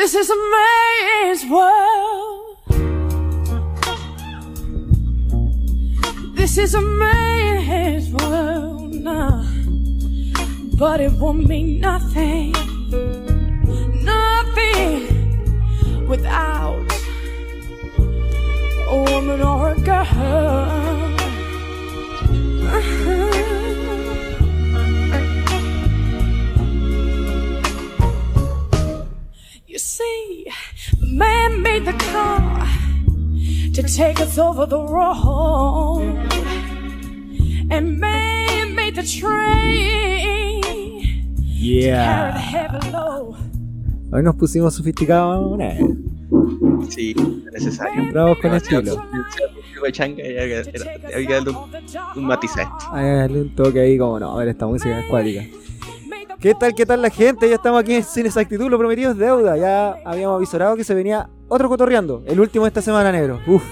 This is a man's world. This is a man's world now. But it won't mean nothing. Nothing without a woman or a girl. Uh-huh. You see, man made the car to take us over the road, and man made the train to carry the Yeah. heavy load. Hoy nos pusimos sofisticados. Sí, es necesario. Entramos con estilo. demasiado de changa y había que que darle un, un matiz a esto. Ay, darle un toque ahí como no, a ver esta música es acuática. ¿Qué tal, qué tal la gente? Ya estamos aquí en Sin Exactitud, lo prometido es deuda. Ya habíamos avisorado que se venía otro cotorreando, el último de esta semana negro. Uf,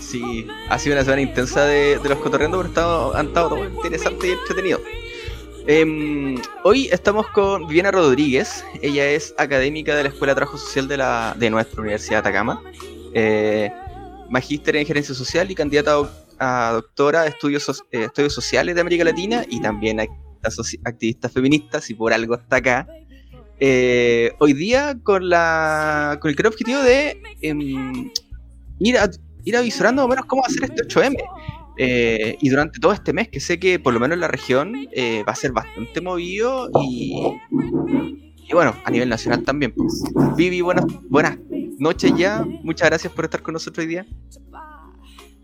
Sí, ha sido una semana intensa de, los cotorreando, pero estado, han estado todo interesante y entretenido. Em, hoy estamos con Viviana Rodríguez. Ella es académica de la Escuela de Trabajo Social de, la, de nuestra Universidad de Atacama. Eh, magíster en Gerencia Social y candidata a, doc- a doctora de estudios, eh, estudios Sociales de América Latina y también activista, activista feminista, si por algo está acá. Eh, hoy día con, la, con el claro objetivo de em, ir, a, ir avisorando más o menos cómo ser este 8M. Eh, y durante todo este mes, que sé que por lo menos en la región eh, va a ser bastante movido y, y bueno, a nivel nacional también. pues. Vivi, buenas, buenas noches ya. Muchas gracias por estar con nosotros hoy día.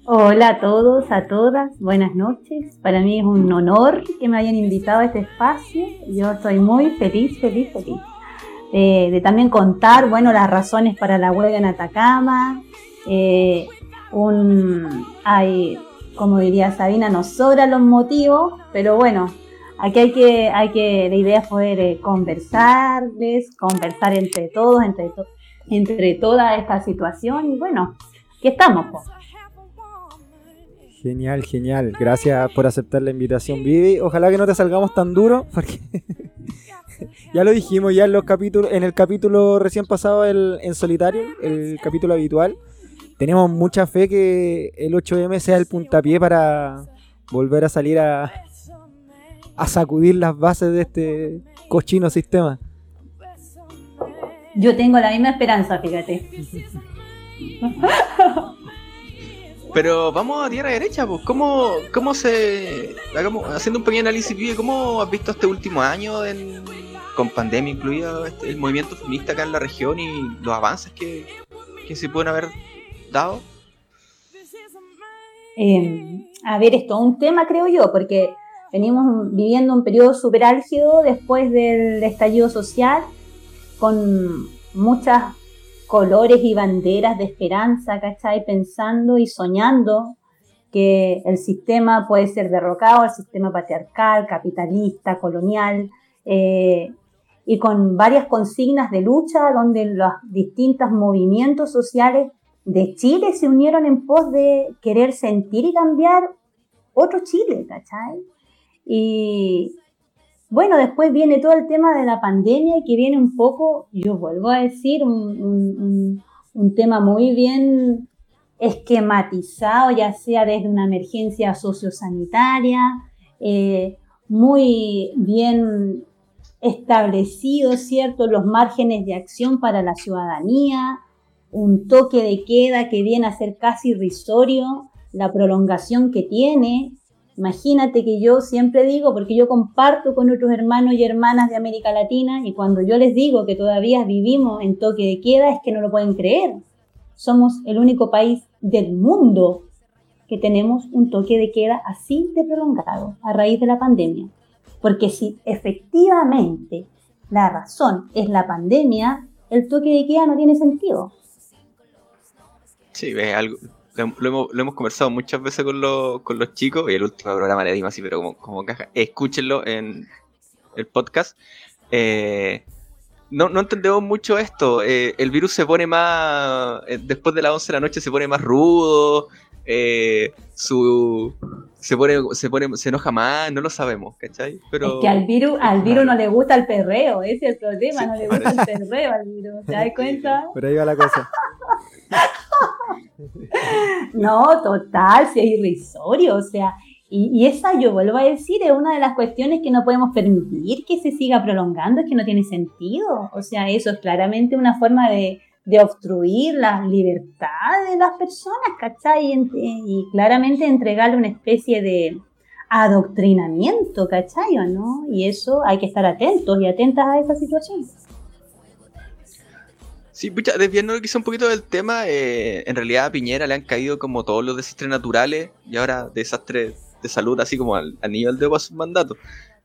Hola a todos, a todas, buenas noches. Para mí es un honor que me hayan invitado a este espacio. Yo estoy muy feliz, feliz, feliz. Eh, de también contar, bueno, las razones para la huelga en Atacama. Eh, un, hay, como diría Sabina, nos sobran los motivos, pero bueno, aquí hay que, hay que, la idea es poder eh, conversarles, conversar entre todos, entre, to- entre toda esta situación y bueno, aquí estamos. pues. Genial, genial. Gracias por aceptar la invitación, Vivi. Ojalá que no te salgamos tan duro, porque ya lo dijimos ya en los capítulos, en el capítulo recién pasado el, en solitario, el capítulo habitual. Tenemos mucha fe que el 8M sea el puntapié para volver a salir a, a sacudir las bases de este cochino sistema. Yo tengo la misma esperanza, fíjate. Pero vamos a tierra derecha, pues. ¿Cómo, cómo se. haciendo un pequeño análisis, ¿cómo has visto este último año con pandemia incluida este- el movimiento feminista acá en la región y los avances que, que se pueden haber dado? Eh, a ver, es un tema, creo yo, porque venimos viviendo un periodo súper álgido después del estallido social, con muchos colores y banderas de esperanza, ¿cachai? Pensando y soñando que el sistema puede ser derrocado, el sistema patriarcal, capitalista, colonial, eh, y con varias consignas de lucha donde los distintos movimientos sociales de Chile se unieron en pos de querer sentir y cambiar otro Chile, ¿cachai? Y bueno, después viene todo el tema de la pandemia y que viene un poco, yo vuelvo a decir, un, un- un- tema muy bien esquematizado, ya sea desde una emergencia sociosanitaria, eh, muy bien establecido, ¿cierto?, los márgenes de acción para la ciudadanía, un toque de queda que viene a ser casi irrisorio, la prolongación que tiene. Imagínate que yo siempre digo, porque yo comparto con otros hermanos y hermanas de América Latina, y cuando yo les digo que todavía vivimos en toque de queda, es que no lo pueden creer. Somos el único país del mundo que tenemos un toque de queda así de prolongado a raíz de la pandemia. Porque si efectivamente la razón es la pandemia, el toque de queda no tiene sentido. Sí, es algo. Lo, hemos, lo hemos conversado muchas veces con, los con los chicos y el último programa le dimos así, pero como, como caja. Escúchenlo en el podcast. Eh, no, no entendemos mucho esto. eh, el virus se pone más. eh, después de las 11 de la noche se pone más rudo. eh, su se pone, se pone, se enoja más, no lo sabemos, ¿cachai? Pero... Es que al virus, al virus no le gusta el perreo, ese es el problema, no le gusta el perreo al virus, ¿te das cuenta? Pero ahí va la cosa. no, total, si es irrisorio, o sea, y, y, esa, yo vuelvo a decir, es una de las cuestiones que no podemos permitir que se siga prolongando, es que no tiene sentido, o sea, eso es claramente una forma de, de obstruir la libertad de las personas, ¿cachai? Y, claramente entregarle una especie de adoctrinamiento, ¿cachai? ¿no? Y eso hay que estar atentos y atentas a esa situación. Sí, pucha, desviando quizá un poquito del tema, eh, en realidad a Piñera le han caído como todos los desastres naturales y ahora desastres de salud, así como al, nivel de su mandato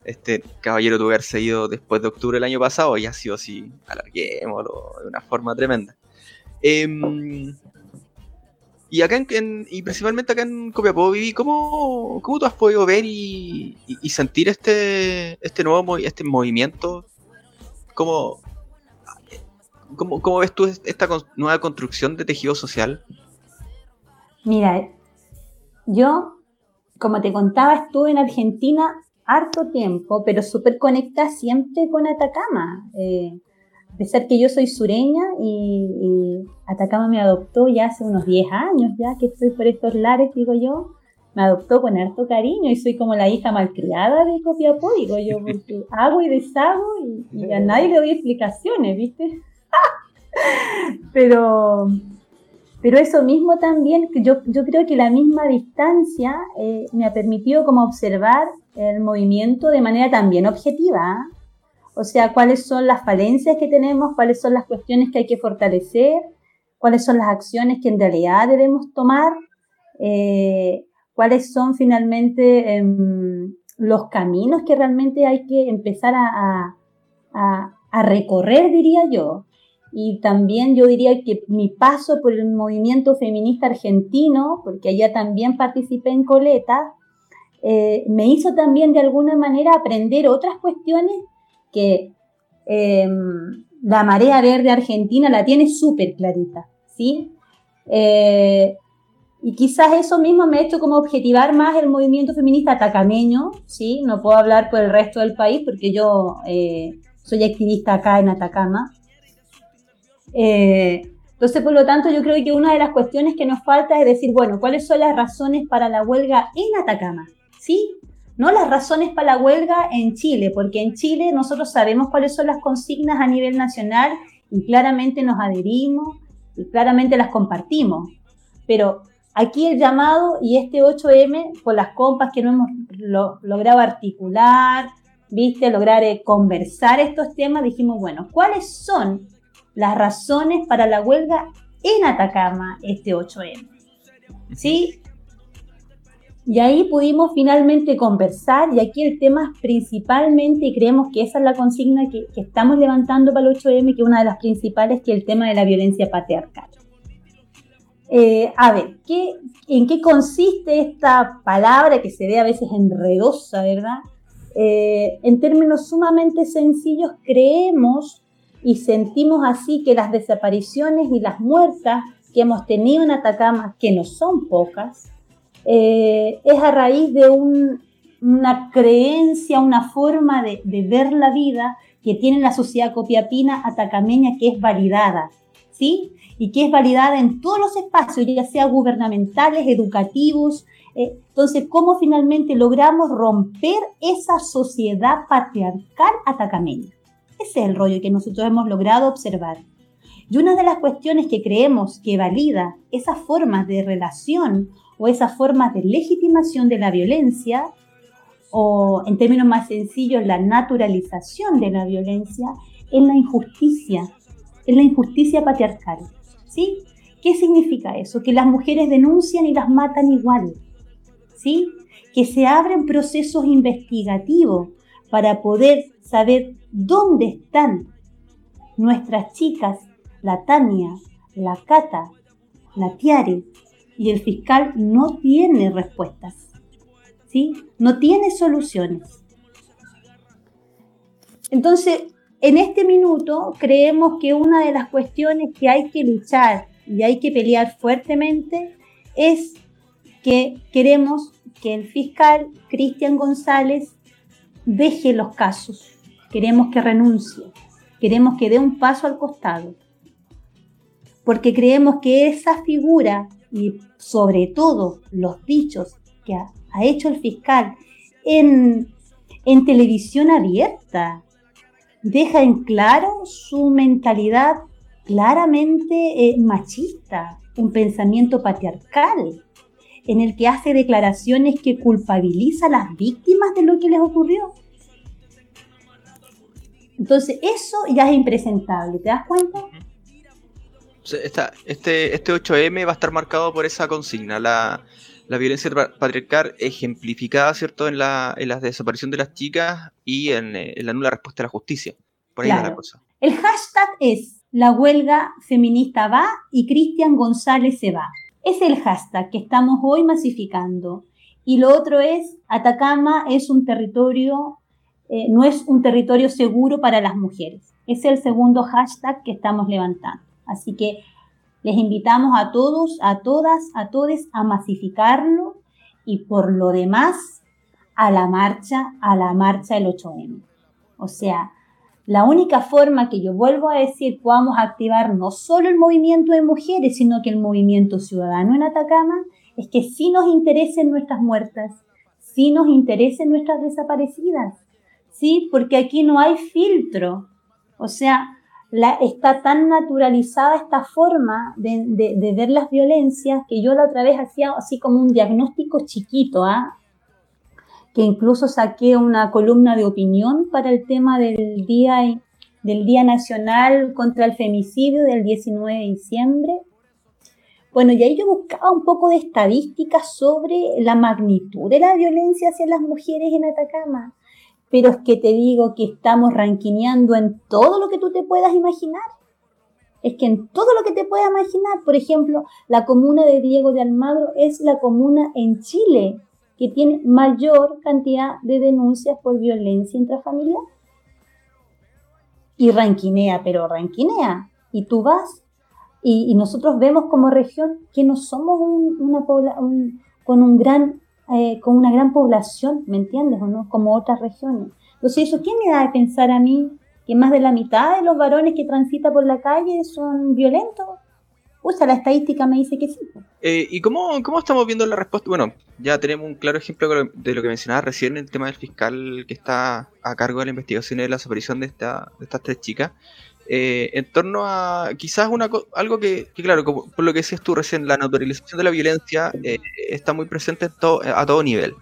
este caballero tuvo que haberse ido después de octubre del año pasado y ha sido así, alarguémoslo de una forma tremenda. Em, y acá en, y principalmente acá en Copiapó, Vivi, ¿cómo, ¿cómo tú has podido ver y, sentir este, este nuevo este movimiento? ¿Cómo, cómo, cómo ves tú esta nueva construcción de tejido social? Mira, yo, como te contaba, estuve en Argentina harto tiempo, pero súper conectada siempre con Atacama. Eh, a pesar que yo soy sureña y, Atacama me adoptó ya hace unos 10 años, ya que estoy por estos lares, digo yo, me adoptó con harto cariño y soy como la hija malcriada de Copiapó, digo yo, porque hago y deshago y, a nadie le doy explicaciones, ¿viste? pero, pero eso mismo también, yo, yo creo que la misma distancia eh, me ha permitido como observar el movimiento de manera también objetiva. O sea, cuáles son las falencias que tenemos, cuáles son las cuestiones que hay que fortalecer, cuáles son las acciones que en realidad debemos tomar, eh, cuáles son finalmente em, los caminos que realmente hay que empezar a recorrer, diría yo. Y también yo diría que mi paso por el movimiento feminista argentino, porque allá también participé en Coleta, eh, me hizo también de alguna manera aprender otras cuestiones que em, la marea verde argentina la tiene súper clarita, ¿sí? Eh, y quizás eso mismo me ha hecho como objetivar más el movimiento feminista atacameño, ¿sí? No puedo hablar por el resto del país porque yo eh, soy activista acá en Atacama. Entonces, por lo tanto, yo creo que una de las cuestiones que nos falta es decir, bueno, ¿cuáles son las razones para la huelga en Atacama? ¿sí? No las razones para la huelga en Chile, porque en Chile nosotros sabemos cuáles son las consignas a nivel nacional y claramente nos adherimos y claramente las compartimos. Pero aquí el llamado y este 8M, con las compas que no hemos logrado articular, viste, lograr eh, conversar estos temas, dijimos, bueno, ¿cuáles son las razones para la huelga en Atacama este 8M? ¿Sí? Y ahí pudimos finalmente conversar y aquí el tema principalmente, y creemos que esa es la consigna que, estamos levantando para el 8M, que es una de las principales, que es el tema de la violencia patriarcal. Eh, a ver, ¿qué, ¿en qué consiste esta palabra que se ve a veces enredosa, verdad? Eh, en términos sumamente sencillos, creemos y sentimos así que las desapariciones y las muertas que hemos tenido en Atacama, que no son pocas, eh, es a raíz de una creencia, una forma de, ver la vida que tiene la sociedad copiapina atacameña que es validada, ¿sí? Y que es validada en todos los espacios, ya sea gubernamentales, educativos. Eh, entonces, ¿cómo finalmente logramos romper esa sociedad patriarcal atacameña? Ese es el rollo que nosotros hemos logrado observar. Y una de las cuestiones que creemos que valida esas formas de relación o esas formas de legitimación de la violencia, o en términos más sencillos, la naturalización de la violencia, es la injusticia, es la injusticia patriarcal. ¿Sí? ¿Qué significa eso? Que las mujeres denuncian y las matan igual. ¿Sí? Que se abren procesos investigativos para poder saber dónde están nuestras chicas, la Tania, la Cata, la Tiare, y el fiscal no tiene respuestas, ¿sí? No tiene soluciones. Entonces, en este minuto creemos que una de las cuestiones que hay que luchar y hay que pelear fuertemente es que queremos que el fiscal Cristian González deje los casos, queremos que renuncie, queremos que dé un paso al costado, porque creemos que esa figura y sobre todo los dichos que ha, hecho el fiscal en, en televisión abierta, deja en claro su mentalidad claramente eh, machista, un pensamiento patriarcal, en el que hace declaraciones que culpabiliza a las víctimas de lo que les ocurrió. Entonces, eso ya es impresentable, ¿te das cuenta? este, este 8M va a estar marcado por esa consigna, la, violencia patriarcal ejemplificada, ¿cierto?, en la, en la desaparición de las chicas y en, eh, la nula respuesta a la justicia. Por ahí la cosa. El hashtag es la huelga feminista va y Cristian González se va. Es el hashtag que estamos hoy masificando. Y lo otro es, Atacama es un territorio, eh, no es un territorio seguro para las mujeres. Es el segundo hashtag que estamos levantando. Así que les invitamos a todos, a todas, a todos a masificarlo y por lo demás a la marcha, a la marcha del 8M. O sea, la única forma que yo vuelvo a decir podamos activar no solo el movimiento de mujeres, sino que el movimiento ciudadano en Atacama, es que sí nos interesen nuestras muertas, sí nos interesen nuestras desaparecidas, sí, porque aquí no hay filtro. O sea, está tan naturalizada esta forma de, ver las violencias que yo la otra vez hacía así como un diagnóstico chiquito, ¿ah? que incluso saqué una columna de opinión para el tema del día, del día Nacional contra el Femicidio del 19 de diciembre. Bueno, y ahí yo buscaba un poco de estadísticas sobre la magnitud de la violencia hacia las mujeres en Atacama pero es que te digo que estamos ranquineando en todo lo que tú te puedas imaginar. Es que en todo lo que te puedas imaginar, por ejemplo, la comuna de Diego de Almagro es la comuna en Chile que tiene mayor cantidad de denuncias por violencia intrafamiliar. Y ranquinea, pero ranquinea. Y tú vas y, nosotros vemos como región que no somos una un, con un gran eh, con una gran población, ¿me entiendes o no? Como otras regiones. Entonces, ¿eso qué me da de pensar a mí? Que más de la mitad de los varones que transitan por la calle son violentos. Usa la estadística me dice que sí. Eh, ¿Y cómo, cómo, estamos viendo la respuesta? Bueno, ya tenemos un claro ejemplo de lo que mencionaba recién, el tema del fiscal que está a cargo de la investigación y de la desaparición de, esta, de estas tres chicas. Eh, en torno a quizás una algo que, claro, por lo que decías tú recién, la naturalización de la violencia eh, está muy presente a todo nivel.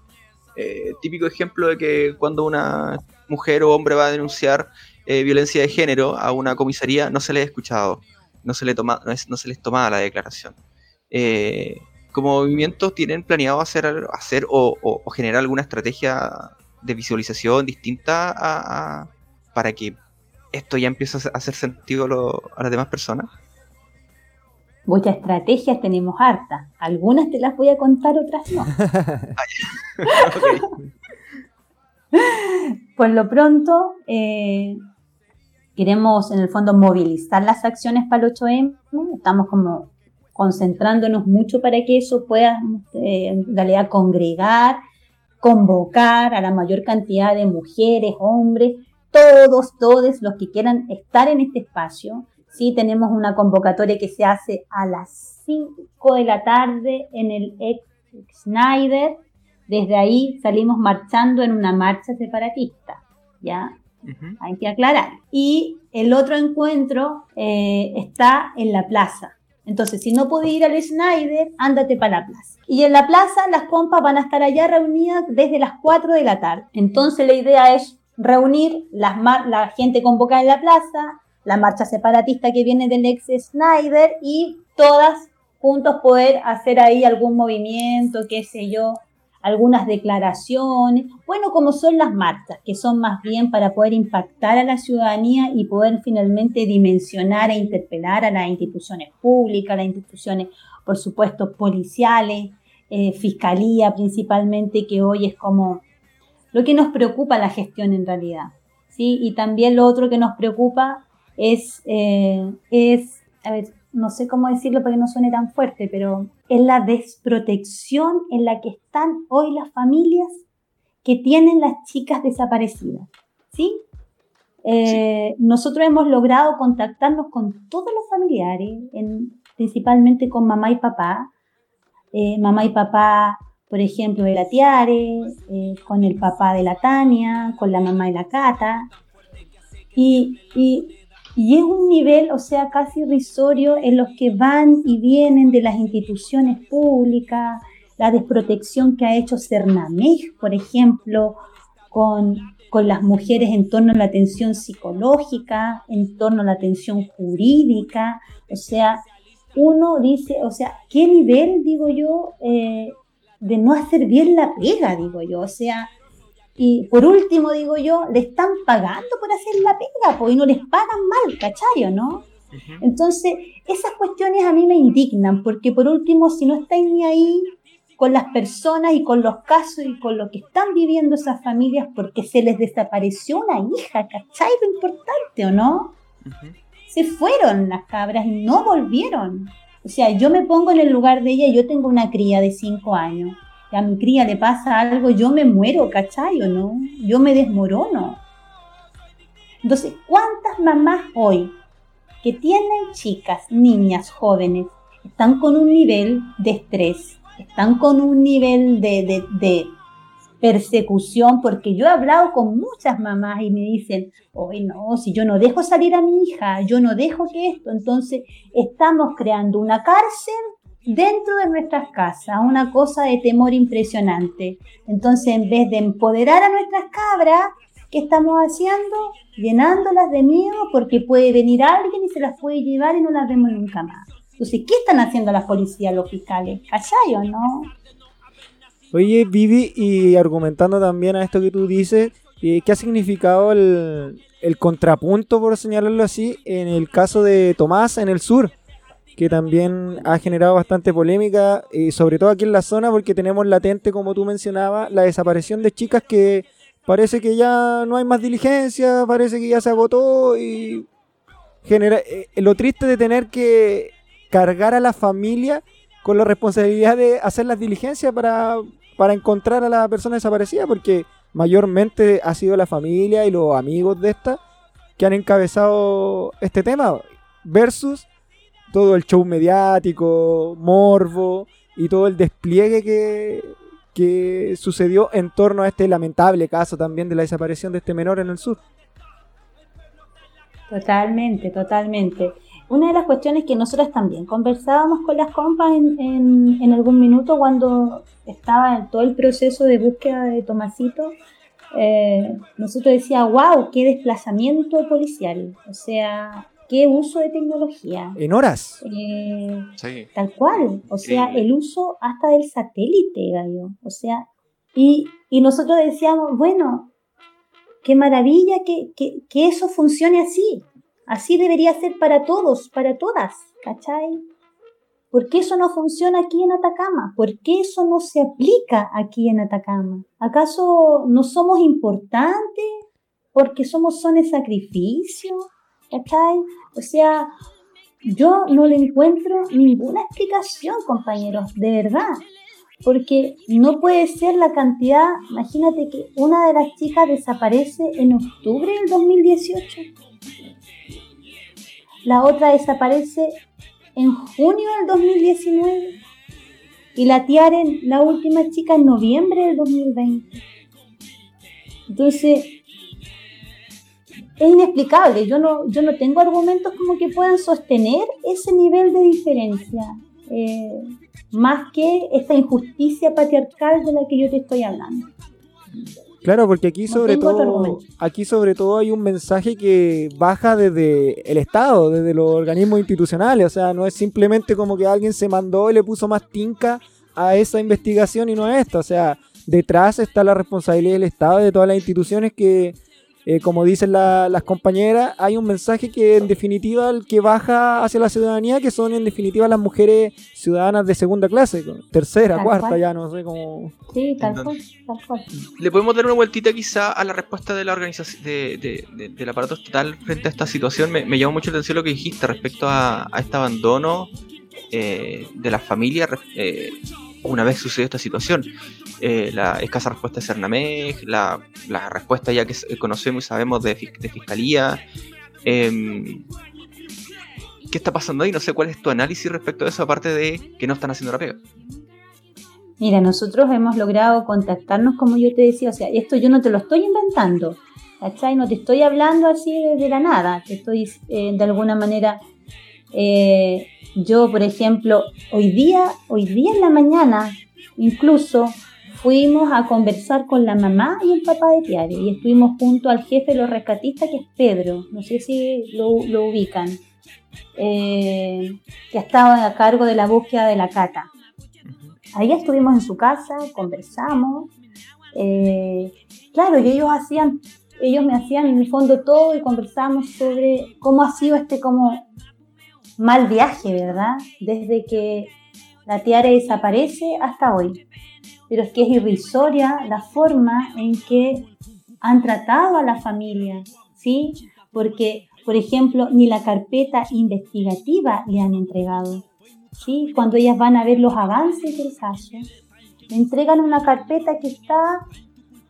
Eh, típico ejemplo de que cuando una mujer o hombre va a denunciar violencia de género a una comisaría, no se le ha escuchado, no se, le toma, no, se les toma la declaración. como movimientos tienen planeado hacer, hacer o, generar alguna estrategia de visualización distinta a, para que esto ya empieza a hacer sentido a las demás personas? Muchas estrategias tenemos hartas. Algunas te las voy a contar, otras no. Por lo pronto, eh, queremos en el fondo movilizar las acciones para el 8M. Estamos como concentrándonos mucho para que eso pueda eh, en realidad congregar, convocar a la mayor cantidad de mujeres, hombres, todos, todos los que quieran estar en este espacio. Sí, tenemos una convocatoria que se hace a las 5 de la tarde en el ex Schneider. Desde ahí salimos marchando en una marcha separatista. ¿Ya? Hay que aclarar. Y el otro encuentro eh, está en la plaza. Entonces, si no puedes ir al Schneider, ándate para la plaza. Y en la plaza las compas van a estar allá reunidas desde las 4 de la tarde. Entonces la idea es reunir las la gente convocada en la plaza, la marcha separatista que viene del ex Snyder y todas juntos poder hacer ahí algún movimiento, qué sé yo, algunas declaraciones, bueno, como son las marchas, que son más bien para poder impactar a la ciudadanía y poder finalmente dimensionar e interpelar a las instituciones públicas, las instituciones, por supuesto, policiales, eh, fiscalía principalmente, que hoy es como lo que nos preocupa la gestión en realidad. ¿sí? Y también lo otro que nos preocupa es, eh, es, a ver, no sé cómo decirlo para que no suene tan fuerte, pero en la desprotección en la que están hoy las familias que tienen las chicas desaparecidas. ¿Sí? Eh, nosotros hemos logrado contactarnos con todos los familiares, principalmente con mamá y papá. Eh, mamá y papá, por ejemplo, de la Tiare, eh, con el papá de la Tania, con la mamá de la Cata. Y, y, y es un nivel, o sea, casi irrisorio en los que van y vienen de las instituciones públicas, la desprotección que ha hecho Cernamej, por ejemplo, con, con las mujeres en torno a la atención psicológica, en torno a la atención jurídica, o sea, uno dice, o sea, ¿qué nivel, digo yo, eh, de no hacer bien la pega, digo yo? O sea, y por último, digo yo, le están pagando por hacer la pega, pues, y no les pagan mal, ¿cachayo, no? Entonces, esas cuestiones a mí me indignan, porque por último, si no estáis ni ahí con las personas y con los casos y con lo que están viviendo esas familias, porque se les desapareció una hija, ¿cachai? Lo importante, ¿o no? Se fueron las cabras y no volvieron. O sea, yo me pongo en el lugar de ella, yo tengo una cría de cinco años a mi cría le pasa algo, yo me muero, ¿cachai o no? Yo me desmorono. Entonces, ¿cuántas mamás hoy que tienen chicas, niñas, jóvenes, están con un nivel de estrés, están con un nivel de, de, persecución? Porque yo he hablado con muchas mamás y me dicen, hoy no, si yo no dejo salir a mi hija, yo no dejo que esto, entonces estamos creando una cárcel dentro de nuestras casas, una cosa de temor impresionante. Entonces, en vez de empoderar a nuestras cabras, ¿qué estamos haciendo? Llenándolas de miedo porque puede venir alguien y se las puede llevar y no las vemos nunca más. Entonces, ¿qué están haciendo las policías, los fiscales? ¿Cachai o no? Oye, Vivi, y argumentando también a esto que tú dices, eh, ¿qué ha significado el, contrapunto, por señalarlo así, en el caso de Tomás en el sur? que también ha generado bastante polémica, y sobre todo aquí en la zona, porque tenemos latente, como tú mencionabas, la desaparición de chicas que parece que ya no hay más diligencia, parece que ya se agotó y genera eh, lo triste de tener que cargar a la familia con la responsabilidad de hacer las diligencias para, para encontrar a la persona desaparecida, porque mayormente ha sido la familia y los amigos de esta que han encabezado este tema versus todo el show mediático, morbo y todo el despliegue que, que sucedió en torno a este lamentable caso también de la desaparición de este menor en el sur. Totalmente, totalmente. Una de las cuestiones que nosotros también conversábamos con las compas en, en, algún minuto cuando estaba en todo el proceso de búsqueda de Tomasito, eh, nosotros decíamos, wow, qué desplazamiento policial. O sea, qué uso de tecnología. En horas. Eh, tal cual. O sea, el uso hasta del satélite, gallo. O sea, y, nosotros decíamos, bueno, qué maravilla que, que, eso funcione así. Así debería ser para todos, para todas, ¿cachai? ¿Por qué eso no funciona aquí en Atacama? ¿Por qué eso no se aplica aquí en Atacama? ¿Acaso no somos importantes porque somos son de sacrificio? ¿Cachai? O sea, yo no le encuentro ninguna explicación, compañeros, de verdad. Porque no puede ser la cantidad, imagínate que una de las chicas desaparece en octubre del 2018. La otra desaparece en junio del 2019. Y la Tiaren, la última chica, en noviembre del 2020. Entonces, es inexplicable. Yo no, yo no tengo argumentos como que puedan sostener ese nivel de diferencia. Eh, más que esta injusticia patriarcal de la que yo te estoy hablando. Claro, porque aquí sobre todo aquí sobre todo hay un mensaje que baja desde el Estado, desde los organismos institucionales, o sea, no es simplemente como que alguien se mandó y le puso más tinca a esa investigación y no a esta, o sea, detrás está la responsabilidad del Estado, de todas las instituciones que eh, como dicen las compañeras, hay un mensaje que en definitiva el que baja hacia la ciudadanía, que son en definitiva las mujeres ciudadanas de segunda clase, tercera, cuarta, ya no sé cómo. Sí, tal cual, tal cual. Le podemos dar una vueltita quizá a la respuesta de la organización, de, del aparato estatal frente a esta situación. Me, llamó mucho la atención lo que dijiste respecto a, este abandono eh, de las familias eh, una vez sucedió esta situación. Eh, la escasa respuesta de Cernameg, la, la, respuesta ya que conocemos y sabemos de, de Fiscalía. Em, ¿Qué está pasando ahí? No sé cuál es tu análisis respecto a eso, aparte de que no están haciendo la. Mira, nosotros hemos logrado contactarnos, como yo te decía, o sea, esto yo no te lo estoy inventando, ¿cachai? No te estoy hablando así de, la nada, te estoy eh, de alguna manera, eh, yo por ejemplo, hoy día, hoy día en la mañana, incluso fuimos a conversar con la mamá y el papá de Tiare y estuvimos junto al jefe de los rescatistas que es Pedro, no sé si lo, ubican, eh, que estaba a cargo de la búsqueda de la cata. Ahí estuvimos en su casa, conversamos. Eh, claro, y ellos hacían, ellos me hacían en el fondo todo y conversamos sobre cómo ha sido este como mal viaje, ¿verdad? Desde que la tiara desaparece hasta hoy. Pero es que es irrisoria la forma en que han tratado a la familia, ¿sí? Porque, por ejemplo, ni la carpeta investigativa le han entregado. ¿sí? cuando ellas van a ver los avances del caso, le entregan una carpeta que está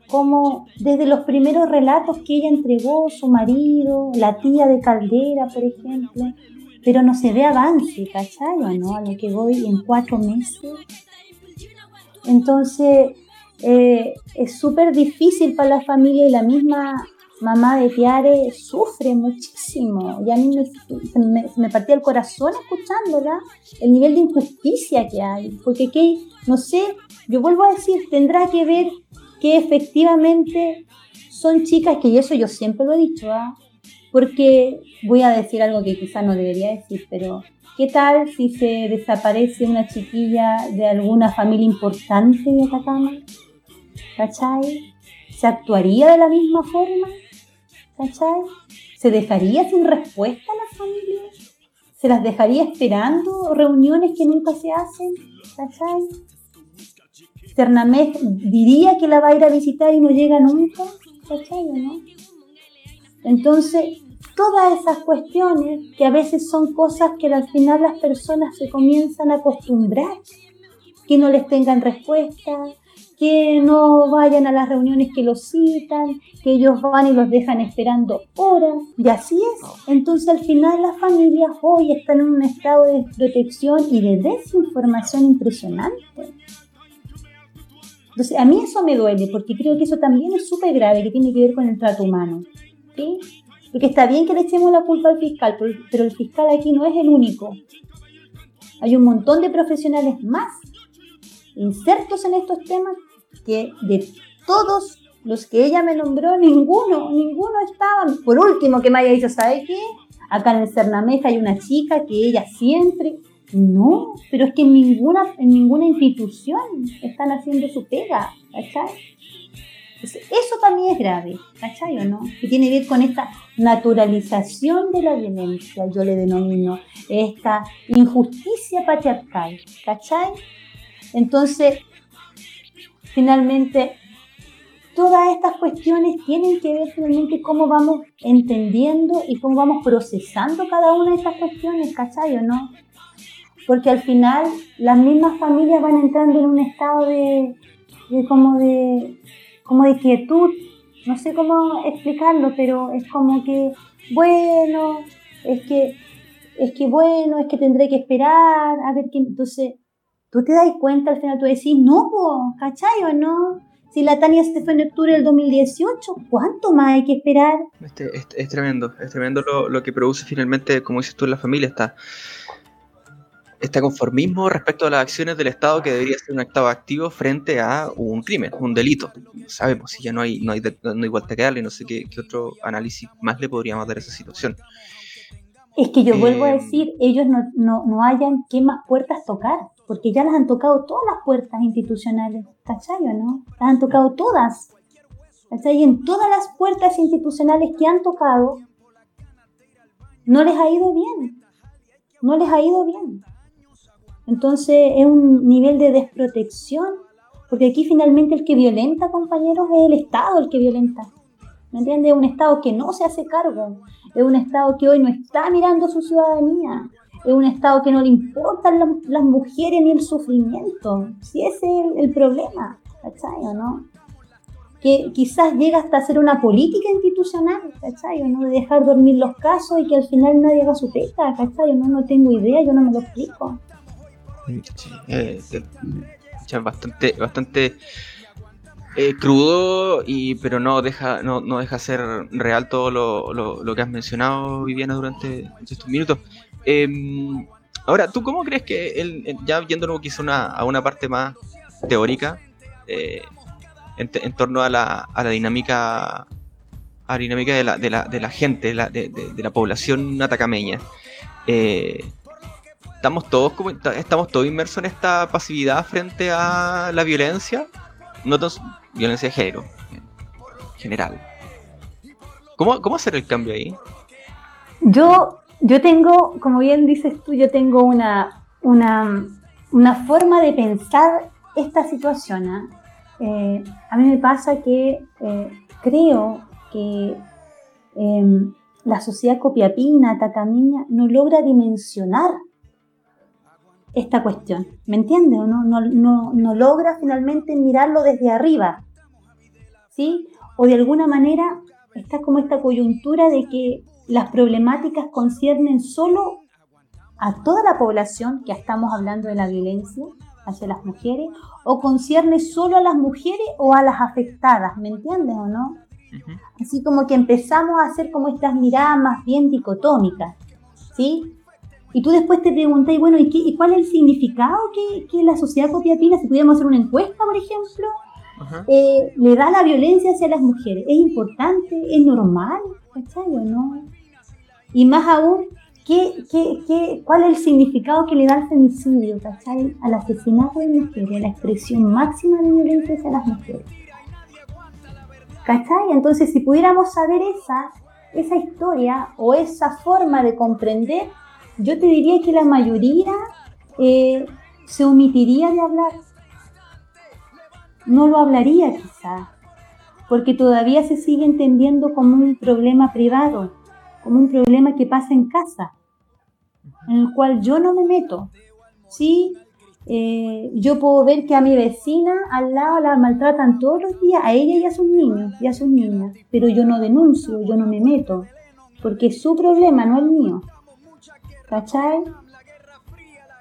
como desde los primeros relatos que ella entregó, su marido, la tía de Caldera, por ejemplo, pero no se ve avance, ¿cachai? no? A lo que voy en cuatro meses. Entonces, eh, es súper difícil para la familia y la misma mamá de Tiare sufre muchísimo y a mí me, me, partía el corazón escuchándola, el nivel de injusticia que hay, porque que, no sé, yo vuelvo a decir, tendrá que ver que efectivamente son chicas que, y eso yo siempre lo he dicho, ¿ah? porque voy a decir algo que quizás no debería decir, pero ¿qué tal si se desaparece una chiquilla de alguna familia importante de Atacama? ¿Cachai? ¿Se actuaría de la misma forma? ¿Cachai? ¿Se dejaría sin respuesta a las familias? ¿Se las dejaría esperando reuniones que nunca se hacen? ¿Cachai? Cernamés diría que la va a ir a visitar y no llega nunca, ¿cachai no? Entonces, todas esas cuestiones que a veces son cosas que al final las personas se comienzan a acostumbrar, que no les tengan respuesta, que no vayan a las reuniones que los citan, que ellos van y los dejan esperando horas, y así es. Entonces al final las familias hoy están en un estado de protección y de desinformación impresionante. Entonces a mí eso me duele porque creo que eso también es súper grave, que tiene que ver con el trato humano. ¿sí? Porque está bien que le echemos la culpa al fiscal, pero el fiscal aquí no es el único. Hay un montón de profesionales más insertos en estos temas que de todos los que ella me nombró, ninguno, ninguno estaba. Por último, que me haya dicho, ¿sabe qué? Acá en el Cernameja hay una chica que ella siempre. No, pero es que en ninguna, en ninguna institución están haciendo su pega, ¿cachai? Eso también es grave, ¿cachai o no? Que tiene que ver con esta naturalización de la violencia, yo le denomino, esta injusticia patriarcal, ¿cachai? Entonces, finalmente, todas estas cuestiones tienen que ver finalmente cómo vamos entendiendo y cómo vamos procesando cada una de estas cuestiones, ¿cachai o no? Porque al final las mismas familias van entrando en un estado de, como de como de quietud, no sé cómo explicarlo, pero es como que, bueno, es que, es que bueno, es que tendré que esperar, a ver qué, entonces tú te das cuenta al final, tú decís, no, ¿cachai o no? Si la Tania se fue en octubre del 2018, ¿cuánto más hay que esperar? Este, es, tremendo, es tremendo lo, lo, que produce finalmente, como dices tú, en la familia, está este conformismo respecto a las acciones del Estado que debería ser un Estado activo frente a un crimen, un delito. Sabemos si ya no hay, no hay, no hay vuelta que darle, no sé qué, qué, otro análisis más le podríamos dar a esa situación. Es que yo vuelvo a eh, decir, ellos no, no, no hayan qué más puertas tocar, porque ya las han tocado todas las puertas institucionales, ¿cachai o no? Las han tocado todas. ¿Cachai? Y en todas las puertas institucionales que han tocado, no les ha ido bien. No les ha ido bien. Entonces es un nivel de desprotección, porque aquí finalmente el que violenta, compañeros, es el Estado el que violenta. ¿Me entiendes? Es un Estado que no se hace cargo, es un Estado que hoy no está mirando su ciudadanía, es un Estado que no le importan las mujeres ni el sufrimiento. Si ese es el, problema, ¿cachai o no? Que quizás llega hasta ser una política institucional, ¿cachai o no? De dejar dormir los casos y que al final nadie haga su peta, ¿cachai o no? No tengo idea, yo no me lo explico. Eh, bastante, bastante eh, crudo, y, pero no deja, no, no, deja ser real todo lo, lo, que has mencionado, Viviana, durante estos minutos. Em, ahora, ¿tú cómo crees que, el, ya yéndonos quizá una, a una parte más teórica, eh, en, torno a la, a la dinámica a la dinámica de la, de la, de la gente, de la, de, de, la población atacameña, eh, estamos todos estamos todos inmersos en esta pasividad frente a la violencia no tan violencia de género general. ¿Cómo, ¿Cómo hacer el cambio ahí? Yo, yo tengo, como bien dices tú, yo tengo una, una, una forma de pensar esta situación. ¿ah? Eh, a mí me pasa que eh, creo que em, la sociedad copiapina, tacamiña, no logra dimensionar esta cuestión. ¿Me entiendes? No, no, no, logra finalmente mirarlo desde arriba. ¿Sí? O de alguna manera está como esta coyuntura de que las problemáticas conciernen solo a toda la población, que estamos hablando de la violencia hacia las mujeres, o concierne solo a las mujeres o a las afectadas, ¿me entiendes o no? Así como que empezamos a hacer como estas miradas más bien dicotómicas, ¿sí? Y tú después te preguntas, bueno, ¿y, qué, cuál es el significado que, que, la sociedad copiapina, si pudiéramos hacer una encuesta, por ejemplo, eh, le da la violencia hacia las mujeres? ¿Es importante? ¿Es normal? ¿Cachai o no? Y más aún, ¿qué, qué, qué, cuál es el significado que le da el femicidio, ¿cachai? Al asesinato de mujeres, a la expresión máxima de violencia hacia las mujeres. ¿Cachai? Entonces, si pudiéramos saber esa, esa historia o esa forma de comprender yo te diría que la mayoría eh, se omitiría de hablar. No lo hablaría quizá, porque todavía se sigue entendiendo como un problema privado, como un problema que pasa en casa, en el cual yo no me meto. Sí, eh, yo puedo ver que a mi vecina al lado la maltratan todos los días, a ella y a sus niños y a sus niñas, pero yo no denuncio, yo no me meto, porque es su problema, no el mío. ¿Cachai?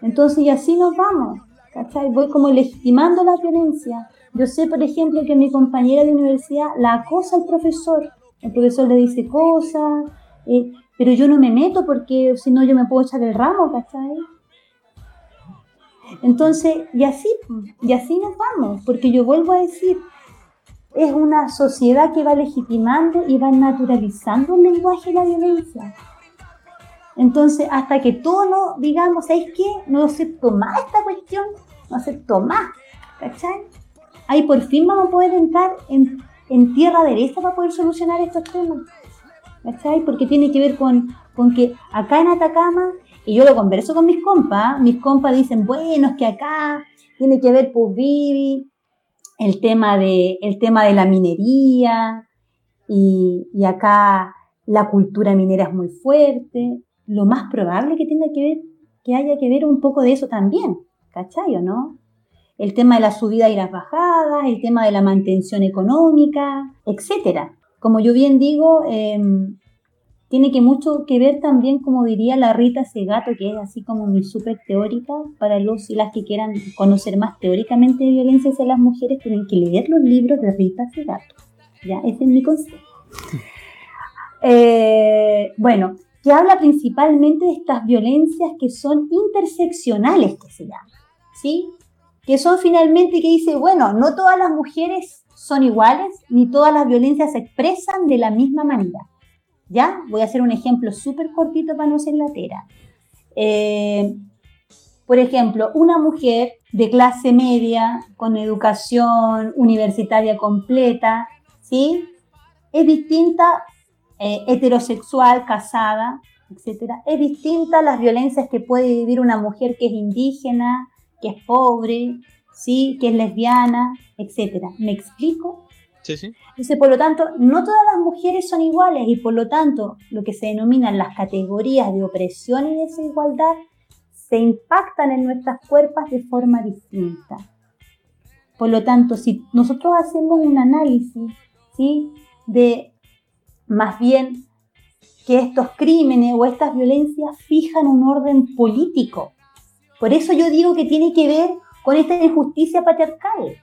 Entonces, y así nos vamos, ¿cachai? Voy como legitimando la violencia. Yo sé, por ejemplo, que mi compañera de universidad la acosa al profesor. El profesor le dice cosas, eh, pero yo no me meto porque si no yo me puedo echar el ramo, ¿cachai? Entonces, y así, y así nos vamos, porque yo vuelvo a decir, es una sociedad que va legitimando y va naturalizando el lenguaje de la violencia. Entonces, hasta que todos no digamos, ¿sabes qué? No acepto más esta cuestión, no acepto más, ¿cachai? Ahí por fin vamos a poder entrar en, tierra derecha para poder solucionar estos temas, ¿cachai? Porque tiene que ver con, con que acá en Atacama, y yo lo converso con mis compas, mis compas dicen, bueno, es que acá tiene que ver, pues, Vivi, el tema de, el tema de la minería, y, y acá la cultura minera es muy fuerte, lo más probable que tenga que ver, que haya que ver un poco de eso también, ¿cachai o no? El tema de la subida y las bajadas, el tema de la mantención económica, etcétera. Como yo bien digo, em, tiene que mucho que ver también, como diría la Rita Segato, que es así como mi súper teórica, para los y las que quieran conocer más teóricamente de violencia hacia las mujeres, tienen que leer los libros de Rita Segato. Ya, ese es mi consejo. Eh, bueno, que habla principalmente de estas violencias que son interseccionales, que se llaman, ¿sí? Que son finalmente que dice, bueno, no todas las mujeres son iguales, ni todas las violencias se expresan de la misma manera. ¿Ya? Voy a hacer un ejemplo súper cortito para no ser latera. Eh, por ejemplo, una mujer de clase media, con educación universitaria completa, ¿sí? Es distinta eh, heterosexual, casada, etcétera, es distinta a las violencias que puede vivir una mujer que es indígena, que es pobre, ¿sí? que es lesbiana, etcétera. ¿Me explico? Sí, sí. Entonces, por lo tanto, no todas las mujeres son iguales y por lo tanto, lo que se denominan las categorías de opresión y desigualdad se impactan en nuestras cuerpos de forma distinta. Por lo tanto, si nosotros hacemos un análisis ¿sí? de más bien que estos crímenes o estas violencias fijan un orden político. Por eso yo digo que tiene que ver con esta injusticia patriarcal,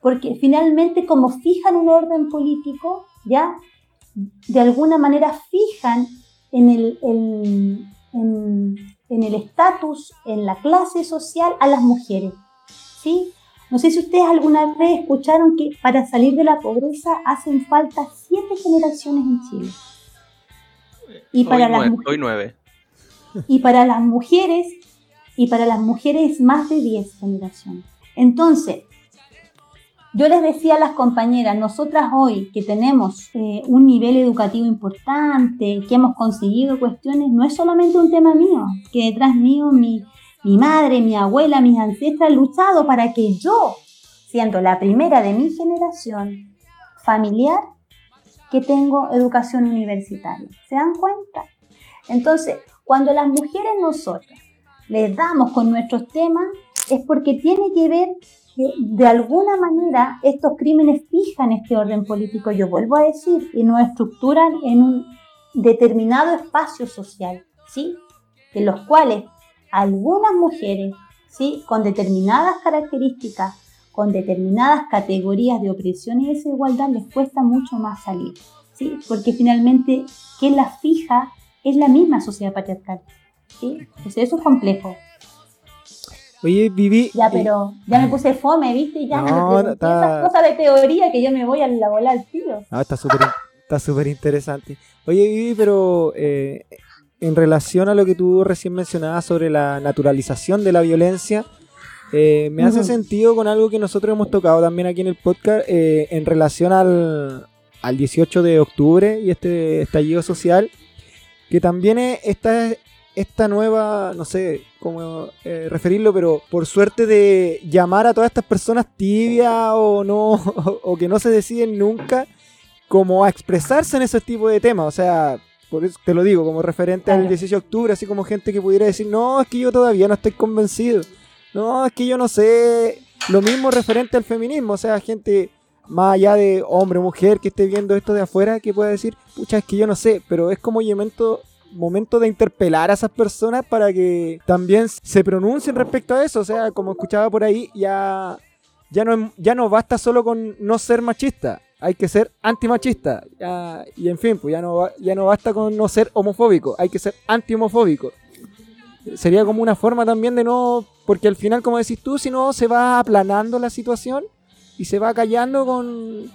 porque finalmente como fijan un orden político, ya de alguna manera fijan en el, en, el estatus, en la clase social a las mujeres. ¿sí? No sé si ustedes alguna vez escucharon que para salir de la pobreza hacen falta siete generaciones en Chile. Y para las nueve. Y para las mujeres, y para las mujeres más de diez generaciones. Entonces, yo les decía a las compañeras, nosotras hoy que tenemos eh, un nivel educativo importante, que hemos conseguido cuestiones, no es solamente un tema mío, que detrás mío mi, mi madre, mi abuela, mis ancestras han luchado para que yo, siendo la primera de mi generación familiar, que tengo educación universitaria. ¿Se dan cuenta? Entonces, cuando las mujeres nosotras les damos con nuestros temas, es porque tiene que ver que de alguna manera estos crímenes fijan este orden político, yo vuelvo a decir, y nos estructuran en un determinado espacio social, ¿sí? En los cuales algunas mujeres, ¿sí? Con determinadas características, con determinadas categorías de opresión y desigualdad, les cuesta mucho más salir, ¿sí? Porque finalmente, quien las fija es la misma sociedad patriarcal, ¿sí? Entonces eso es complejo. Oye, Vivi. Ya, pero ya me puse fome, ¿viste? Ya no, no esas cosas de teoría que yo me voy a la bola al tío. Ah, está súper está súper interesante. Oye, Vivi, pero eh, en relación a lo que tú recién mencionabas sobre la naturalización de la violencia, eh, me hace sentido con algo que nosotros hemos tocado también aquí en el podcast eh, en relación al, al 18 de octubre y este estallido social, que también está esta nueva, no sé cómo eh, referirlo, pero por suerte de llamar a todas estas personas tibias o no, o, que no se deciden nunca, como a expresarse en ese tipo de temas. O sea, por eso te lo digo, como referente al 18 de octubre, así como gente que pudiera decir, no, es que yo todavía no estoy convencido. No, es que yo no sé. Lo mismo referente al feminismo, o sea, gente más allá de hombre o mujer que esté viendo esto de afuera que pueda decir, pucha, es que yo no sé, pero es como momento momento de interpelar a esas personas para que también se pronuncien respecto a eso. O sea, como escuchaba por ahí, ya, ya, no, ya no basta solo con no ser machista, hay que ser antimachista. y en fin, pues ya no, ya no basta con no ser homofóbico, hay que ser anti-homofóbico. Sería como una forma también de no. Porque al final, como decís tú, si no se va aplanando la situación y se va callando con